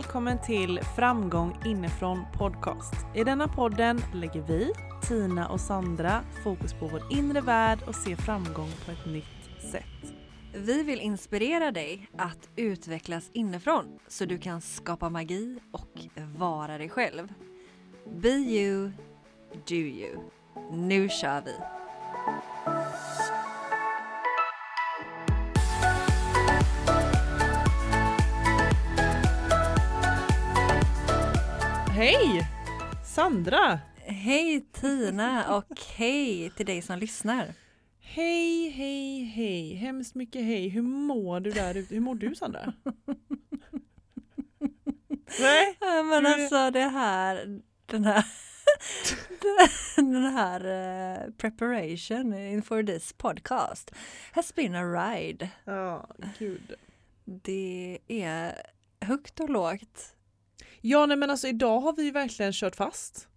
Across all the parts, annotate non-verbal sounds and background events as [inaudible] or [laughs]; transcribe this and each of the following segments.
välkommen till Framgång inifrån podcast. I denna podden lägger vi, Tina och Sandra, fokus på vår inre värld och ser framgång på ett nytt sätt. Vi vill inspirera dig att utvecklas inifrån så du kan skapa magi och vara dig själv. Be you, do you. Nu kör vi! Hej! Sandra! Hej Tina och hej till dig som lyssnar. Hej, hej, hej. Hemskt mycket hej. Hur mår du där ute? Hur mår du Sandra? [laughs] Nej? Ja, men alltså det här, den här, [laughs] den här uh, preparation inför this podcast has been a ride. Ja, gud. Det är högt och lågt. Ja, nej men alltså idag har vi verkligen kört fast.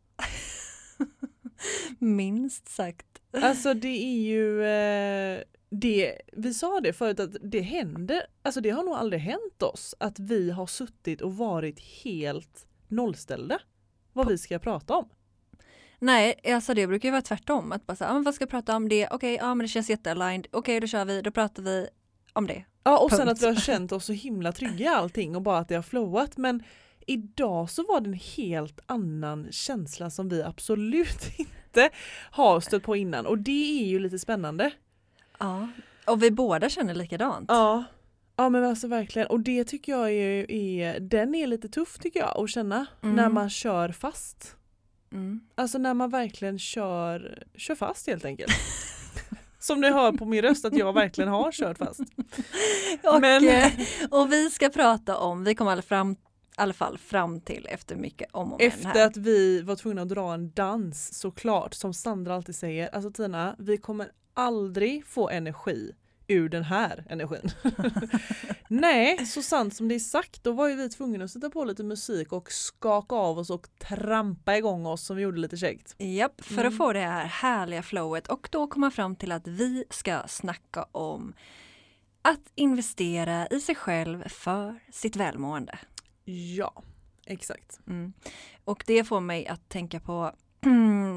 [laughs] Minst sagt. Alltså det är ju, eh, det, vi sa det förut att det händer, alltså det har nog aldrig hänt oss att vi har suttit och varit helt nollställda vad vi ska prata om. Nej, alltså det brukar ju vara tvärtom. Att bara säga, ah, vad ska jag prata om det? Okej, okay, ja men det känns jättealigned. Okej, okay, då kör vi. Då pratar vi om det. Ja, och Punkt. sen att vi har känt oss så himla trygga i allting och bara att det har flowat. Men idag så var det en helt annan känsla som vi absolut [laughs] inte har stött på innan och det är ju lite spännande. Ja, och vi båda känner likadant. Ja, ja men alltså verkligen och det tycker jag är, är den är lite tuff tycker jag att känna mm. när man kör fast. Mm. Alltså när man verkligen kör, kör fast helt enkelt. [laughs] Som ni hör på min röst att jag verkligen har kört fast. [laughs] och, Men... Eh, och vi ska prata om, vi kommer alla fram alla fall fram till efter mycket om och men Efter att vi var tvungna att dra en dans såklart, som Sandra alltid säger. Alltså Tina, vi kommer aldrig få energi ur den här energin. [laughs] Nej, så sant som det är sagt, då var ju vi tvungna att sätta på lite musik och skaka av oss och trampa igång oss som vi gjorde lite käckt. Japp, för mm. att få det här härliga flowet och då komma fram till att vi ska snacka om att investera i sig själv för sitt välmående. Ja, exakt. Mm. Och det får mig att tänka på [clears throat]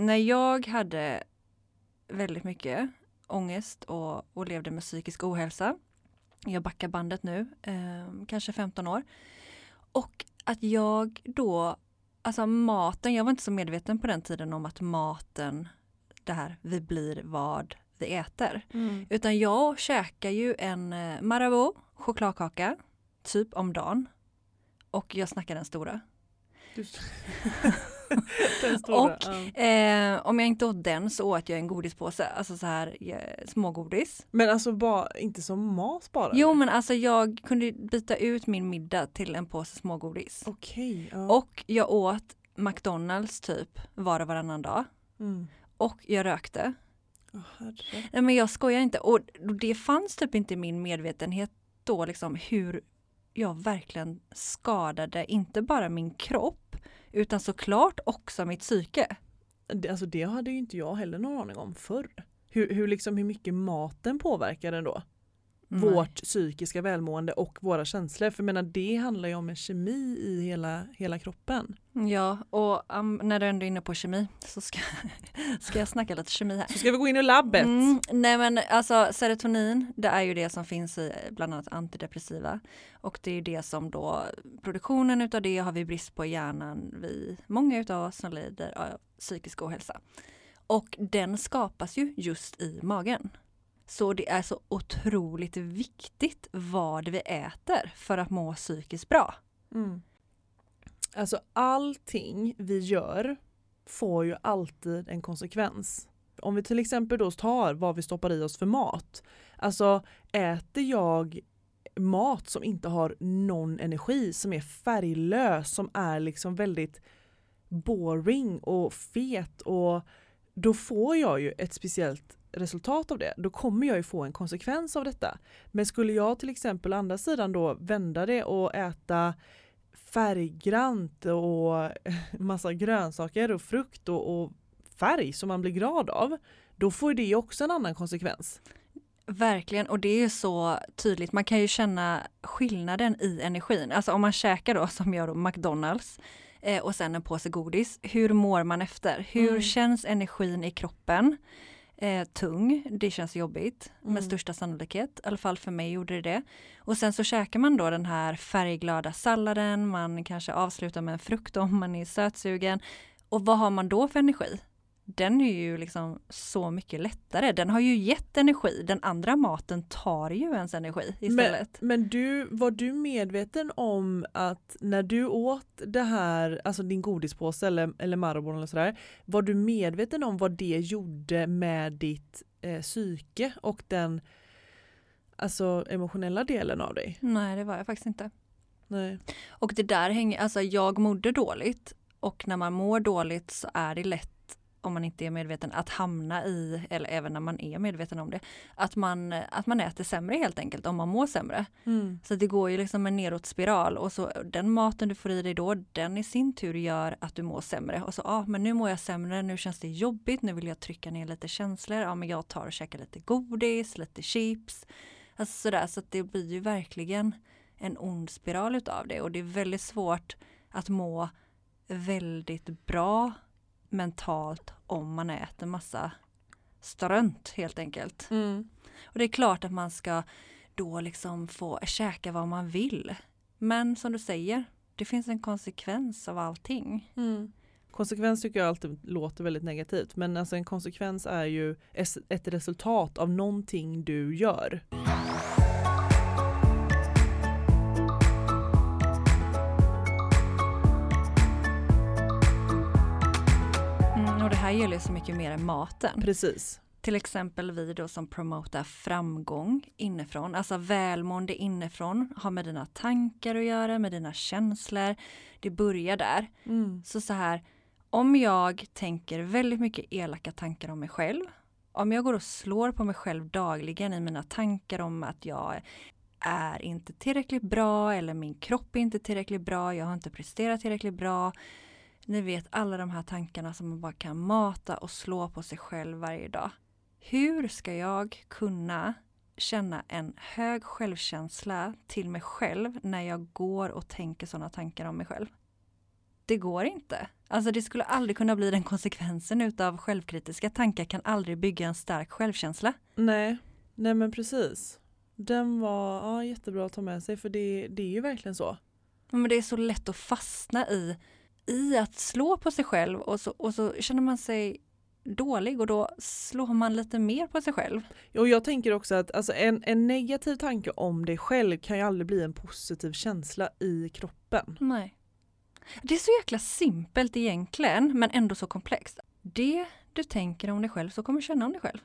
när jag hade väldigt mycket ångest och, och levde med psykisk ohälsa. Jag backar bandet nu, eh, kanske 15 år. Och att jag då, alltså maten, jag var inte så medveten på den tiden om att maten, det här, vi blir vad vi äter. Mm. Utan jag käkar ju en eh, Marabou chokladkaka, typ om dagen. Och jag snackar den stora. [laughs] den stora och eh, om jag inte åt den så åt jag en godispåse, alltså så här eh, smågodis. Men alltså bara, inte som mat bara? Jo men alltså jag kunde byta ut min middag till en påse smågodis. Okej. Okay, ja. Och jag åt McDonalds typ var och varannan dag. Mm. Och jag rökte. Oh, Nej men jag skojar inte och det fanns typ inte i min medvetenhet då liksom hur jag verkligen skadade inte bara min kropp utan såklart också mitt psyke. Det, alltså det hade ju inte jag heller någon aning om förr. Hur, hur, liksom, hur mycket maten påverkar den då? Nej. vårt psykiska välmående och våra känslor. För jag menar, det handlar ju om en kemi i hela, hela kroppen. Ja, och um, när du ändå är inne på kemi så ska, [laughs] ska jag snacka lite kemi här. Så ska vi gå in i labbet. Mm, nej men alltså serotonin, det är ju det som finns i bland annat antidepressiva. Och det är ju det som då, produktionen utav det har vi brist på i hjärnan, vi, många utav oss som lider av psykisk ohälsa. Och den skapas ju just i magen. Så det är så otroligt viktigt vad vi äter för att må psykiskt bra. Mm. Alltså allting vi gör får ju alltid en konsekvens. Om vi till exempel då tar vad vi stoppar i oss för mat. Alltså äter jag mat som inte har någon energi, som är färglös, som är liksom väldigt boring och fet och då får jag ju ett speciellt resultat av det, då kommer jag ju få en konsekvens av detta. Men skulle jag till exempel andra sidan då vända det och äta färggrant och [laughs] massa grönsaker och frukt och, och färg som man blir glad av, då får det också en annan konsekvens. Verkligen, och det är så tydligt. Man kan ju känna skillnaden i energin. Alltså om man käkar då, som jag då, McDonalds eh, och sen en påse godis. Hur mår man efter? Hur Mm. känns energin i kroppen? Eh, tung, det känns jobbigt Mm. med största sannolikhet. I alla fall för mig gjorde det det. Och sen så käkar man då den här färgglada salladen, man kanske avslutar med en frukt om man är sötsugen. Och vad har man då för energi? Den är ju liksom så mycket lättare. Den har ju gett energi. Den andra maten tar ju ens energi istället. Men du, var du medveten om att när du åt det här, alltså din godispåse eller, eller Marabou eller sådär, var du medveten om vad det gjorde med ditt eh, psyke och den alltså, emotionella delen av dig? Nej, det var jag faktiskt inte. Nej. Och det där hänger, alltså jag mådde dåligt och när man mår dåligt så är det lätt om man inte är medveten att hamna i, eller även när man är medveten om det, att man, att man äter sämre helt enkelt om man mår sämre. Mm. Så det går ju liksom en nedåt spiral och så den maten du får i dig då, den i sin tur gör att du mår sämre. Och så, ja ah, men nu mår jag sämre, nu känns det jobbigt, nu vill jag trycka ner lite känslor, ja men jag tar och käkar lite godis, lite chips. Alltså sådär, så det blir ju verkligen en ond spiral utav det och det är väldigt svårt att må väldigt bra mentalt om man äter massa strönt helt enkelt. Mm. Och det är klart att man ska då liksom få käka vad man vill. Men som du säger, det finns en konsekvens av allting. Mm. Konsekvens tycker jag alltid låter väldigt negativt men alltså en konsekvens är ju ett resultat av någonting du gör. Det så mycket mer än maten. Precis. Till exempel vi då som promotar framgång inifrån, alltså välmående inifrån, har med dina tankar att göra, med dina känslor. Det börjar där. Mm. Så så här, om jag tänker väldigt mycket elaka tankar om mig själv, om jag går och slår på mig själv dagligen i mina tankar om att jag är inte tillräckligt bra eller min kropp är inte tillräckligt bra, jag har inte presterat tillräckligt bra. Ni vet alla de här tankarna som man bara kan mata och slå på sig själv varje dag. Hur ska jag kunna känna en hög självkänsla till mig själv när jag går och tänker sådana tankar om mig själv? Det går inte. Alltså det skulle aldrig kunna bli den konsekvensen utav självkritiska tankar kan aldrig bygga en stark självkänsla. Nej, nej men precis. Den var ja, jättebra att ta med sig för det, det är ju verkligen så. Men det är så lätt att fastna i, i att slå på sig själv och så, och så känner man sig dålig och då slår man lite mer på sig själv. Och jag tänker också att alltså, en, en negativ tanke om dig själv kan ju aldrig bli en positiv känsla i kroppen. Nej. Det är så jäkla simpelt egentligen, men ändå så komplext. Det du tänker om dig själv så kommer du känna om dig själv.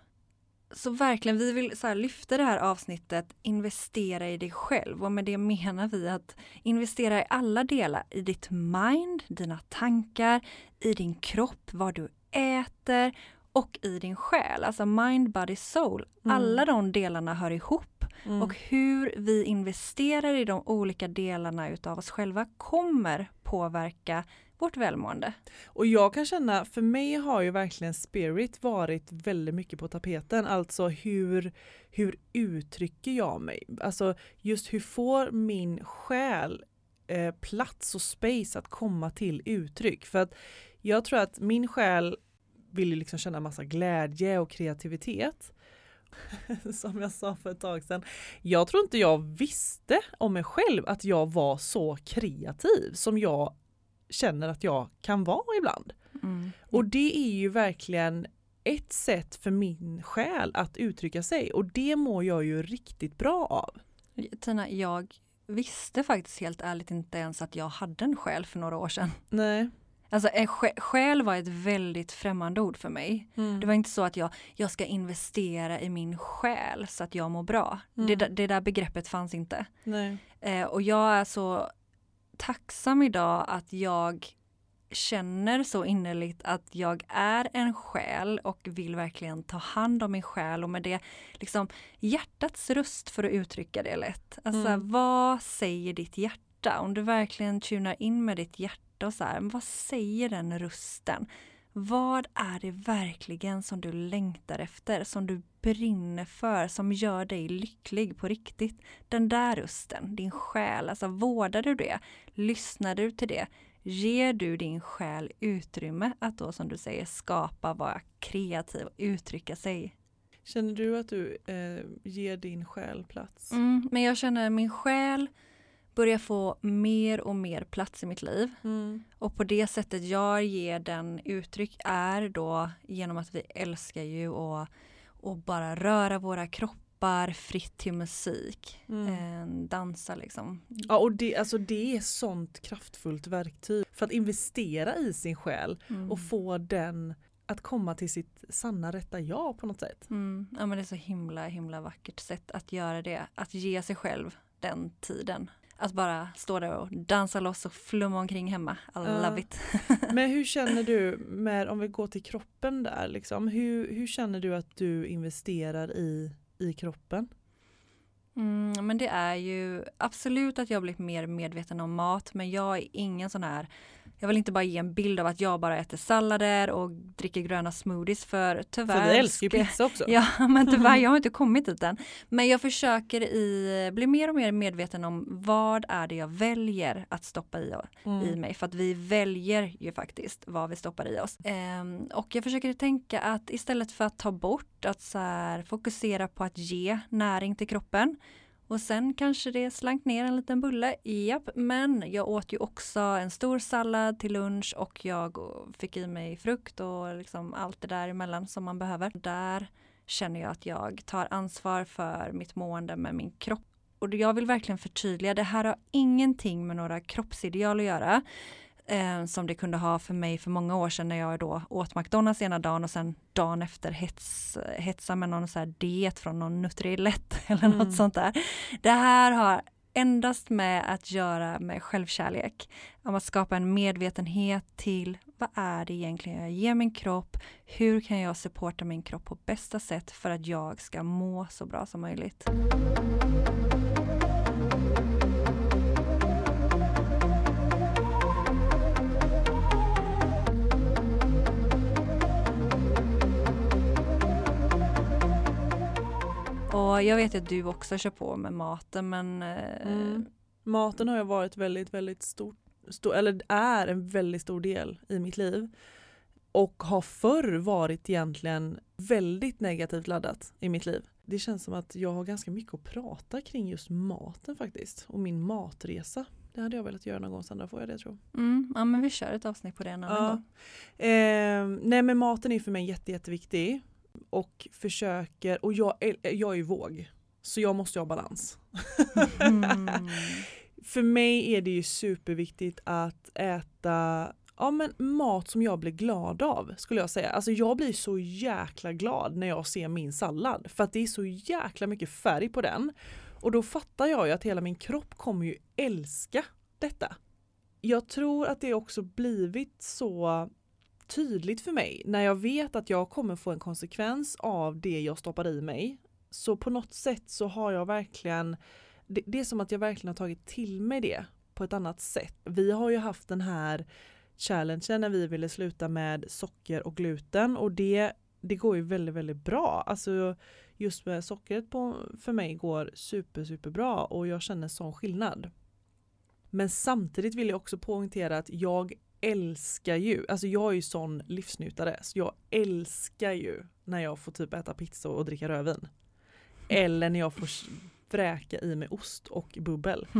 Så verkligen, vi vill så lyfta det här avsnittet, investera i dig själv. Och med det menar vi att investera i alla delar. I ditt mind, dina tankar, i din kropp, vad du äter och i din själ. Alltså mind, body, soul. Mm. Alla de delarna hör ihop. Mm. Och hur vi investerar i de olika delarna utav oss själva kommer påverka vårt välmående. Och jag kan känna, för mig har ju verkligen spirit varit väldigt mycket på tapeten. Alltså hur, hur uttrycker jag mig? Alltså just hur får min själ eh, plats och space att komma till uttryck? För att jag tror att min själ vill ju liksom känna massa glädje och kreativitet. [laughs] Som jag sa för ett tag sedan. Jag tror inte jag visste om mig själv att jag var så kreativ som jag känner att jag kan vara ibland. Mm. Och det är ju verkligen ett sätt för min själ att uttrycka sig och det mår jag ju riktigt bra av. Tina, jag visste faktiskt helt ärligt inte ens att jag hade en själ för några år sedan. Nej. Alltså själ var ett väldigt främmande ord för mig. Mm. Det var inte så att jag, jag ska investera i min själ så att jag mår bra. Mm. Det, det där begreppet fanns inte. Eh, och jag är så tacksam idag att jag känner så innerligt att jag är en själ och vill verkligen ta hand om min själ och med det liksom hjärtats röst för att uttrycka det lätt. Alltså Mm. vad säger ditt hjärta? Om du verkligen tunar in med ditt hjärta och så här, vad säger den rösten? Vad är det verkligen som du längtar efter, som du brinner för, som gör dig lycklig på riktigt? Den där rösten, din själ, alltså vårdar du det? Lyssnar du till det? Ger du din själ utrymme att då som du säger skapa, vara kreativ och uttrycka sig? Känner du att du eh, ger din själ plats? Mm, men jag känner min själ börjar få mer och mer plats i mitt liv. Mm. Och på det sättet jag ger den uttryck är då genom att vi älskar ju att och bara röra våra kroppar fritt till musik. Mm. Eh, dansa liksom. Ja och det, alltså det är sånt kraftfullt verktyg för att investera i sin själ Mm. och få den att komma till sitt sanna rätta jag på något sätt. Mm. Ja men det är så himla himla vackert sätt att göra det. Att ge sig själv den tiden. Att bara stå där och dansa loss och flumma omkring hemma. I Ja. love it. [laughs] Men hur känner du med, om vi går till kroppen där, liksom, hur, hur känner du att du investerar i, i kroppen? Mm, men det är ju absolut att jag blivit mer medveten om mat men jag är ingen sån här jag vill inte bara ge en bild av att jag bara äter sallader och dricker gröna smoothies för tyvärr För vi älskar ju pizza också. [laughs] Ja men tyvärr, [laughs] jag har inte kommit dit än. Men jag försöker i, bli mer och mer medveten om vad är det jag väljer att stoppa i, i Mm. mig. För att vi väljer ju faktiskt vad vi stoppar i oss. Ehm, och jag försöker tänka att istället för att ta bort, att så här, fokusera på att ge näring till kroppen. Och sen kanske det slank ner en liten bulle, japp. Men jag åt ju också en stor sallad till lunch och jag fick i mig frukt och liksom allt det där emellan som man behöver. Där känner jag att jag tar ansvar för mitt mående med min kropp. Och jag vill verkligen förtydliga, det här har ingenting med några kroppsideal att göra. Eh, som det kunde ha för mig för många år sedan när jag då åt McDonalds ena dagen och sen dagen efter hets, hetsa med någon så här diet från någon Nutrilett [laughs] eller något Mm. sånt där. Det här har endast med att göra med självkärlek. Om att skapa en medvetenhet till vad är det egentligen jag ger min kropp? Hur kan jag supporta min kropp på bästa sätt för att jag ska må så bra som möjligt? Och jag vet att du också kör på med maten men eh, Mm. Maten har ju varit väldigt, väldigt stor, stor, eller är en väldigt stor del i mitt liv. Och har förr varit egentligen väldigt negativt laddat i mitt liv. Det känns som att jag har ganska mycket att prata kring just maten faktiskt. Och min matresa. Det hade jag velat göra någon gång sen, då får jag det tror jag. mm, ja men vi kör ett avsnitt på det en annan Ja. gång. Eh, nej men maten är för mig jätte, jätteviktig. Och försöker, och jag, är- jag är ju våg. Så jag måste ha balans. Mm. För mig är det ju superviktigt att äta ja, men mat som jag blir glad av skulle jag säga. Alltså jag blir så jäkla glad när jag ser min sallad för att det är så jäkla mycket färg på den. Och då fattar jag ju att hela min kropp kommer ju älska detta. Jag tror att det också blivit så tydligt för mig när jag vet att jag kommer få en konsekvens av det jag stoppar i mig. Så på något sätt så har jag verkligen det, det är som att jag verkligen har tagit till mig det på ett annat sätt. Vi har ju haft den här challengen när vi ville sluta med socker och gluten och det, det går ju väldigt, väldigt bra. Alltså just med sockret på, för mig går super, super bra och jag känner sån skillnad. Men samtidigt vill jag också poängtera att jag älskar ju, alltså jag är ju sån livsnjutare, så jag älskar ju när jag får typ äta pizza och dricka rödvin. Eller när jag får vräka i mig ost och bubbel. [laughs]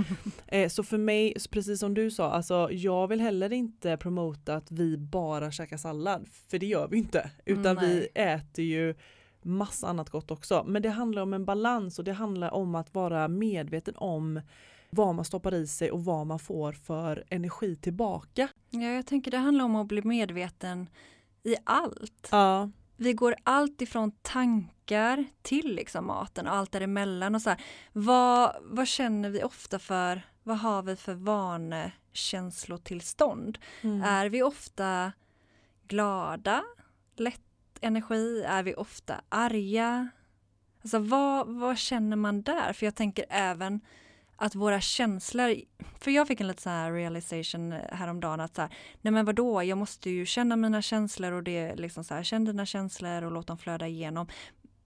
Eh, så för mig, precis som du sa, alltså jag vill heller inte promota att vi bara käkar sallad, för det gör vi inte. Utan vi Nej. äter ju massa annat gott också. Men det handlar om en balans och det handlar om att vara medveten om vad man stoppar i sig och vad man får för energi tillbaka. Ja, jag tänker det handlar om att bli medveten i allt. Ja. Vi går allt ifrån tankar till liksom maten och allt däremellan. Och så här, vad, vad känner vi ofta för, vad har vi för vanekänslotillstånd? Mm. Är vi ofta glada, lätt energi? Är vi ofta arga? Alltså vad, vad känner man där? För jag tänker även att våra känslor, för jag fick en lite så här realization häromdagen att så här, nej men vadå, jag måste ju känna mina känslor och det är liksom så här, känn dina känslor och låt dem flöda igenom.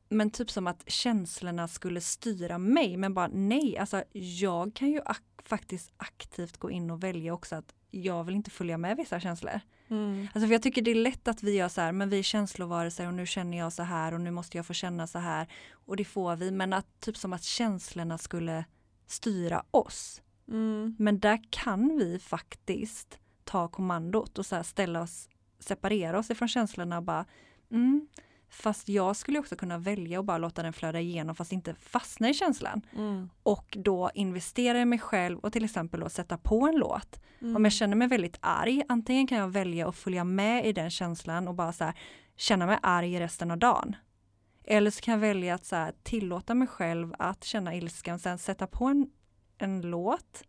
Men typ som att känslorna skulle styra mig, men bara nej, alltså jag kan ju ak faktiskt aktivt gå in och välja också att jag vill inte följa med vissa känslor. Mm. Alltså för jag tycker det är lätt att vi gör så här, men vi är känslovarelser och nu känner jag så här och nu måste jag få känna så här. Och det får vi, men att typ som att känslorna skulle styra oss. Mm. Men där kan vi faktiskt ta kommandot och så ställa oss, separera oss ifrån känslorna och bara mm, Fast jag skulle också kunna välja att bara låta den flöda igenom fast inte fastna i känslan. Mm. Och då investera i mig själv och till exempel då sätta på en låt. Mm. Om jag känner mig väldigt arg, antingen kan jag välja att följa med i den känslan och bara så här, känna mig arg resten av dagen. Eller så kan jag välja att så här, tillåta mig själv att känna ilskan, sen sätta på en, en låt,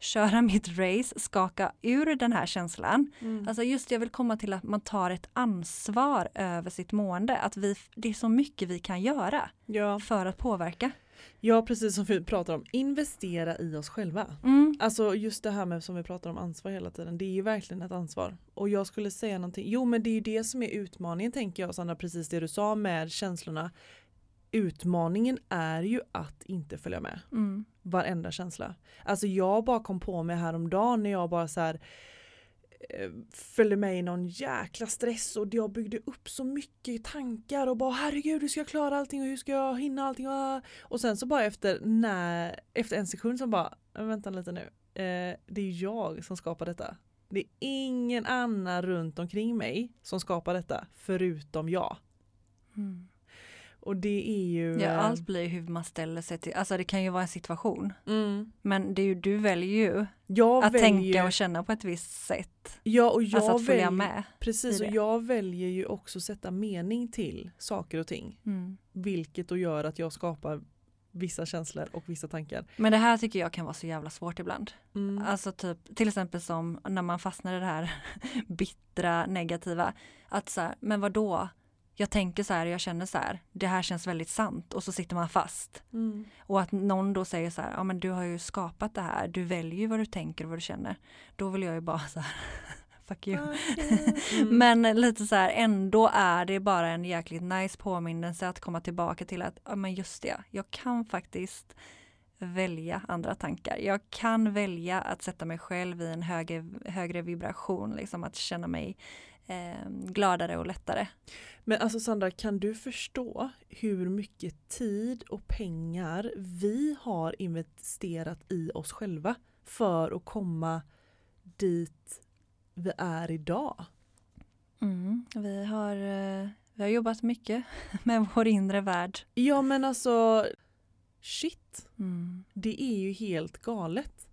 köra [laughs] mitt race, skaka ur den här känslan. Mm. Alltså just det, jag vill komma till att man tar ett ansvar över sitt mående. Att vi, det är så mycket vi kan göra ja. för att påverka. Ja, precis som vi pratar om, investera i oss själva. Mm. Alltså just det här med som vi pratar om ansvar hela tiden, det är ju verkligen ett ansvar. Och jag skulle säga någonting, jo men det är ju det som är utmaningen tänker jag Sandra, precis det du sa med känslorna. Utmaningen är ju att inte följa med Mm. varenda känsla. Alltså jag bara kom på mig häromdagen när jag bara så här Eh, följde med i någon jäkla stress och jag byggde upp så mycket tankar och bara herregud hur ska jag klara allting och hur ska jag hinna allting? Och, och sen så bara efter, när, efter en sekund så bara vänta lite nu. Eh, det är jag som skapar detta. Det är ingen annan runt omkring mig som skapar detta förutom jag. Mm och det är ju Ja, eh, allt blir hur man ställer sig till, alltså det kan ju vara en situation. mm, Men det är ju, du väljer ju jag att väljer, tänka och känna på ett visst sätt. ja, och jag alltså att följa väljer, med. Precis, och jag väljer ju också sätta mening till saker och ting. Mm. Vilket då gör att jag skapar vissa känslor och vissa tankar. Men det här tycker jag kan vara så jävla svårt ibland. Mm. Alltså typ till exempel som när man fastnar i det här [laughs] bittra, negativa. Att så här, men vad då? Jag tänker så här, jag känner så här, det här känns väldigt sant och så sitter man fast. Mm. Och att någon då säger så här, ja men du har ju skapat det här, du väljer ju vad du tänker och vad du känner. Då vill jag ju bara så här, [laughs] fuck you. [laughs] Mm. Men lite så här, ändå är det bara en jäkligt nice påminnelse att komma tillbaka till att, ja men just det, jag kan faktiskt välja andra tankar. Jag kan välja att sätta mig själv i en högre, högre vibration, liksom att känna mig eh, gladare och lättare. Men alltså Sandra, kan du förstå hur mycket tid och pengar vi har investerat i oss själva för att komma dit vi är idag? Mm, vi, har, eh, vi har jobbat mycket [laughs] med vår inre värld. Ja men alltså shit, Mm. det är ju helt galet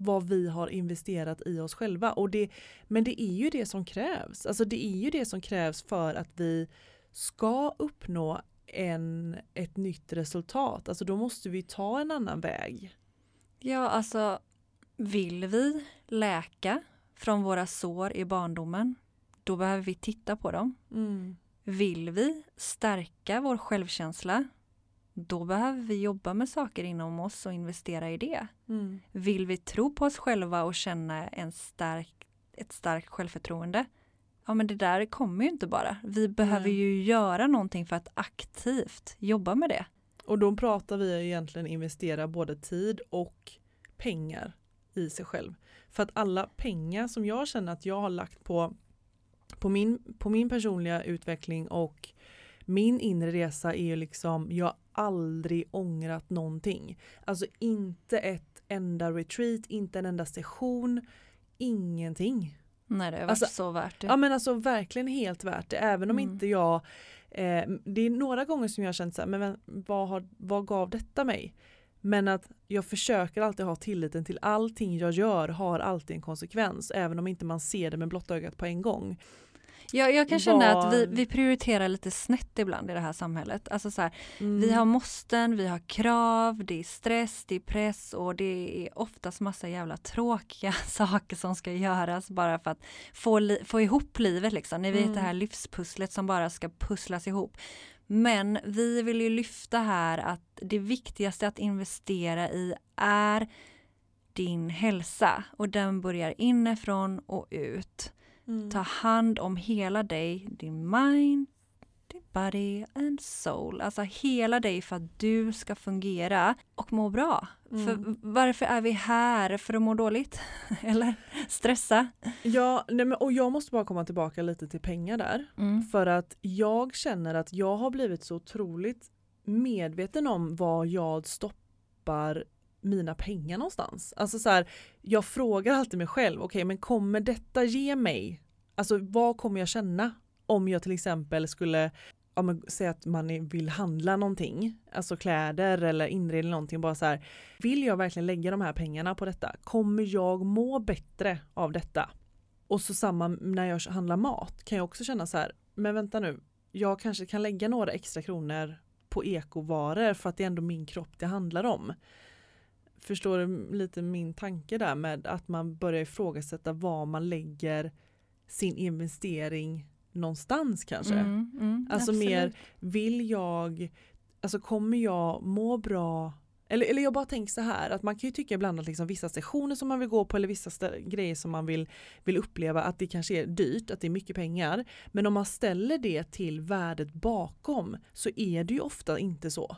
vad vi har investerat i oss själva. Och det, men det är ju det som krävs. Alltså det är ju det som krävs för att vi ska uppnå en, ett nytt resultat. Alltså då måste vi ta en annan väg. Ja, alltså vill vi läka från våra sår i barndomen, då behöver vi titta på dem. Mm. Vill vi stärka vår självkänsla, då behöver vi jobba med saker inom oss och investera i det. Mm. Vill vi tro på oss själva och känna en stark, ett starkt självförtroende, ja men det där kommer ju inte bara. Vi behöver Nej. ju göra någonting för att aktivt jobba med det. Och då pratar vi egentligen investera både tid och pengar i sig själv. För att alla pengar som jag känner att jag har lagt på, på, min, på min personliga utveckling och min inre resa är ju liksom, jag aldrig ångrat någonting. Alltså inte ett enda retreat, inte en enda session, ingenting. Nej, det har varit Alltså, så värt det. Ja men alltså verkligen helt värt det. Även om Mm. inte jag, eh, det är några gånger som jag har känt så här, men vad, har, vad gav detta mig? Men att jag försöker alltid ha tilliten till allting jag gör har alltid en konsekvens. Även om inte man ser det med blotta ögat på en gång. Jag, jag kan känna att vi, vi prioriterar lite snett ibland i det här samhället. Alltså så här, Mm. Vi har måsten, vi har krav, det är stress, det är press och det är oftast massa jävla tråkiga [laughs] saker som ska göras bara för att få, få ihop livet liksom. Ni vet Mm. det här livspusslet som bara ska pusslas ihop. Men vi vill ju lyfta här att det viktigaste att investera i är din hälsa och den börjar inifrån och ut. Mm. Ta hand om hela dig, din mind, din body and soul. Alltså hela dig för att du ska fungera och må bra. Mm. För varför är vi här? För att må dåligt? [laughs] Eller stressa? Ja, nej men, och jag måste bara komma tillbaka lite till pengar där. Mm. För att jag känner att jag har blivit så otroligt medveten om var jag stoppar mina pengar någonstans. Alltså så här, jag frågar alltid mig själv, okej men kommer detta ge mig, alltså vad kommer jag känna om jag till exempel skulle ja, men, säga att man vill handla någonting, alltså kläder eller inredning någonting, bara så här, vill jag verkligen lägga de här pengarna på detta? Kommer jag må bättre av detta? Och så samma när jag handlar mat kan jag också känna så här, men vänta nu, jag kanske kan lägga några extra kronor på ekovaror för att det är ändå min kropp det handlar om. Förstår du lite min tanke där med att man börjar ifrågasätta var man lägger sin investering någonstans kanske. Mm, mm, Alltså absolut. mer, vill jag, alltså kommer jag må bra eller, eller jag bara tänker så här att man kan ju tycka ibland att liksom vissa sessioner som man vill gå på eller vissa grejer som man vill, vill uppleva att det kanske är dyrt, att det är mycket pengar. Men om man ställer det till värdet bakom så är det ju ofta inte så.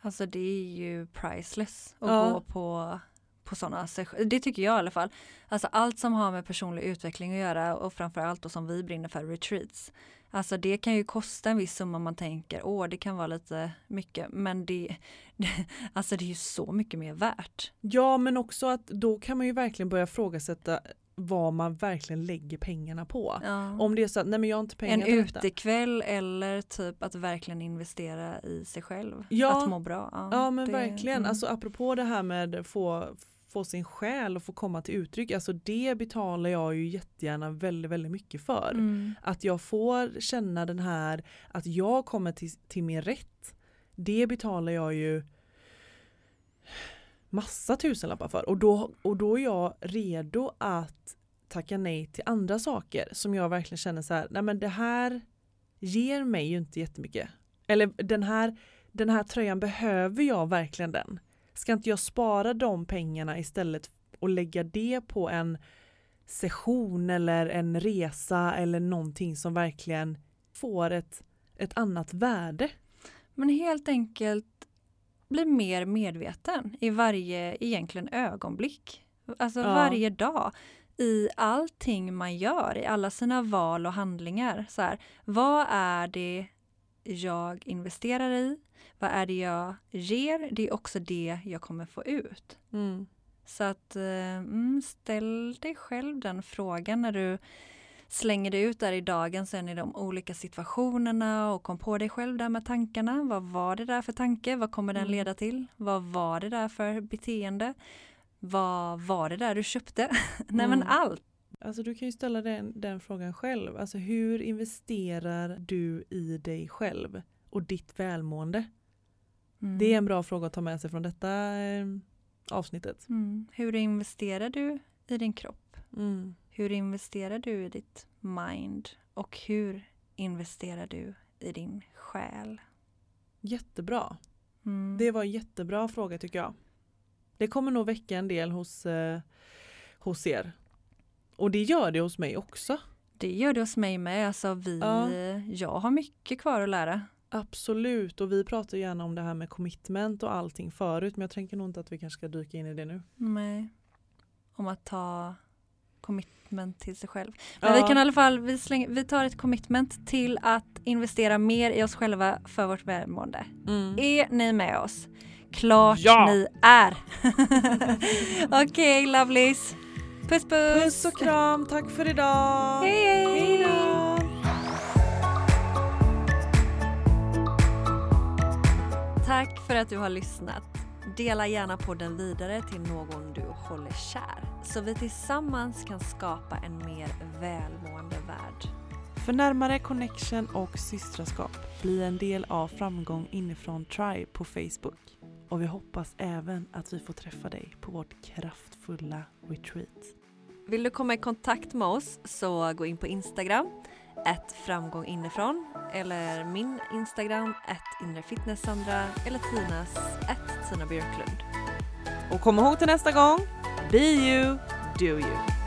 Alltså det är ju priceless att Ja. gå på, på sådana sessioner. Det tycker jag i alla fall. Alltså allt som har med personlig utveckling att göra och framförallt då som vi brinner för retreats. Alltså det kan ju kosta en viss summa man tänker, åh det kan vara lite mycket, men det, [laughs] alltså det är ju så mycket mer värt. Ja men också att då kan man ju verkligen börja frågasätta vad man verkligen lägger pengarna på. Ja. Om det är så att nej men jag har inte pengar en utekväll eller typ att verkligen investera i sig själv. Ja. Att må bra. Ja men det- verkligen, mm. alltså apropå det här med få, få sin själ och få komma till uttryck, alltså det betalar jag ju jättegärna väldigt, väldigt mycket för. Mm. Att jag får känna den här, att jag kommer till, till min rätt, det betalar jag ju massa tusenlappar för och då, och då är jag redo att tacka nej till andra saker som jag verkligen känner så här, nej men det här ger mig ju inte jättemycket. Eller den här, den här tröjan, behöver jag verkligen den? Ska inte jag spara de pengarna istället och lägga det på en session eller en resa eller någonting som verkligen får ett, ett annat värde? Men helt enkelt bli mer medveten i varje egentligen ögonblick. Alltså Ja. varje dag. I allting man gör, i alla sina val och handlingar. Så här, vad är det jag investerar i? Vad är det jag ger? Det är också det jag kommer få ut. Mm. Så att eh, mm, ställ dig själv den frågan när du slänger dig ut där i dagen sen i de olika situationerna och kom på dig själv där med tankarna. Vad var det där för tanke? Vad kommer den Mm. leda till? Vad var det där för beteende? Vad var det där du köpte? [laughs] Nej men Mm. allt. Alltså du kan ju ställa den, den frågan själv. Alltså hur investerar du i dig själv och ditt välmående? Mm. Det är en bra fråga att ta med sig från detta eh, avsnittet. Mm. Hur investerar du i din kropp? Mm. Hur investerar du i ditt mind? Och hur investerar du i din själ? Jättebra. Mm. Det var en jättebra fråga tycker jag. Det kommer nog väcka en del hos, eh, hos er. Och det gör det hos mig också. Det gör det hos mig med. Alltså vi, Ja. Jag har mycket kvar att lära. Absolut och vi pratar gärna om det här med commitment och allting förut men jag tänker nog inte att vi kanske ska dyka in i det nu. Nej. Om att ta commitment till sig själv. Men Ja. vi kan i alla fall, vi, slänger, vi tar ett commitment till att investera mer i oss själva för vårt välmående. Mm. Är ni med oss? Klart Ja. ni är! [laughs] Okej lovelies. Puss puss! Puss och kram, tack för idag! Hej hej! Hej då! Tack för att du har lyssnat. Dela gärna podden vidare till någon du håller kär så vi tillsammans kan skapa en mer välmående värld. För närmare connection och systraskap, bli en del av Framgång inifrån Tribe på Facebook. Och vi hoppas även att vi får träffa dig på vårt kraftfulla retreat. Vill du komma i kontakt med oss så gå in på Instagram ett framgång inifrån eller min Instagram ett inrefitnesssandra eller Tinas ett Tina Björklund. Och kom ihåg till nästa gång, be you, do you.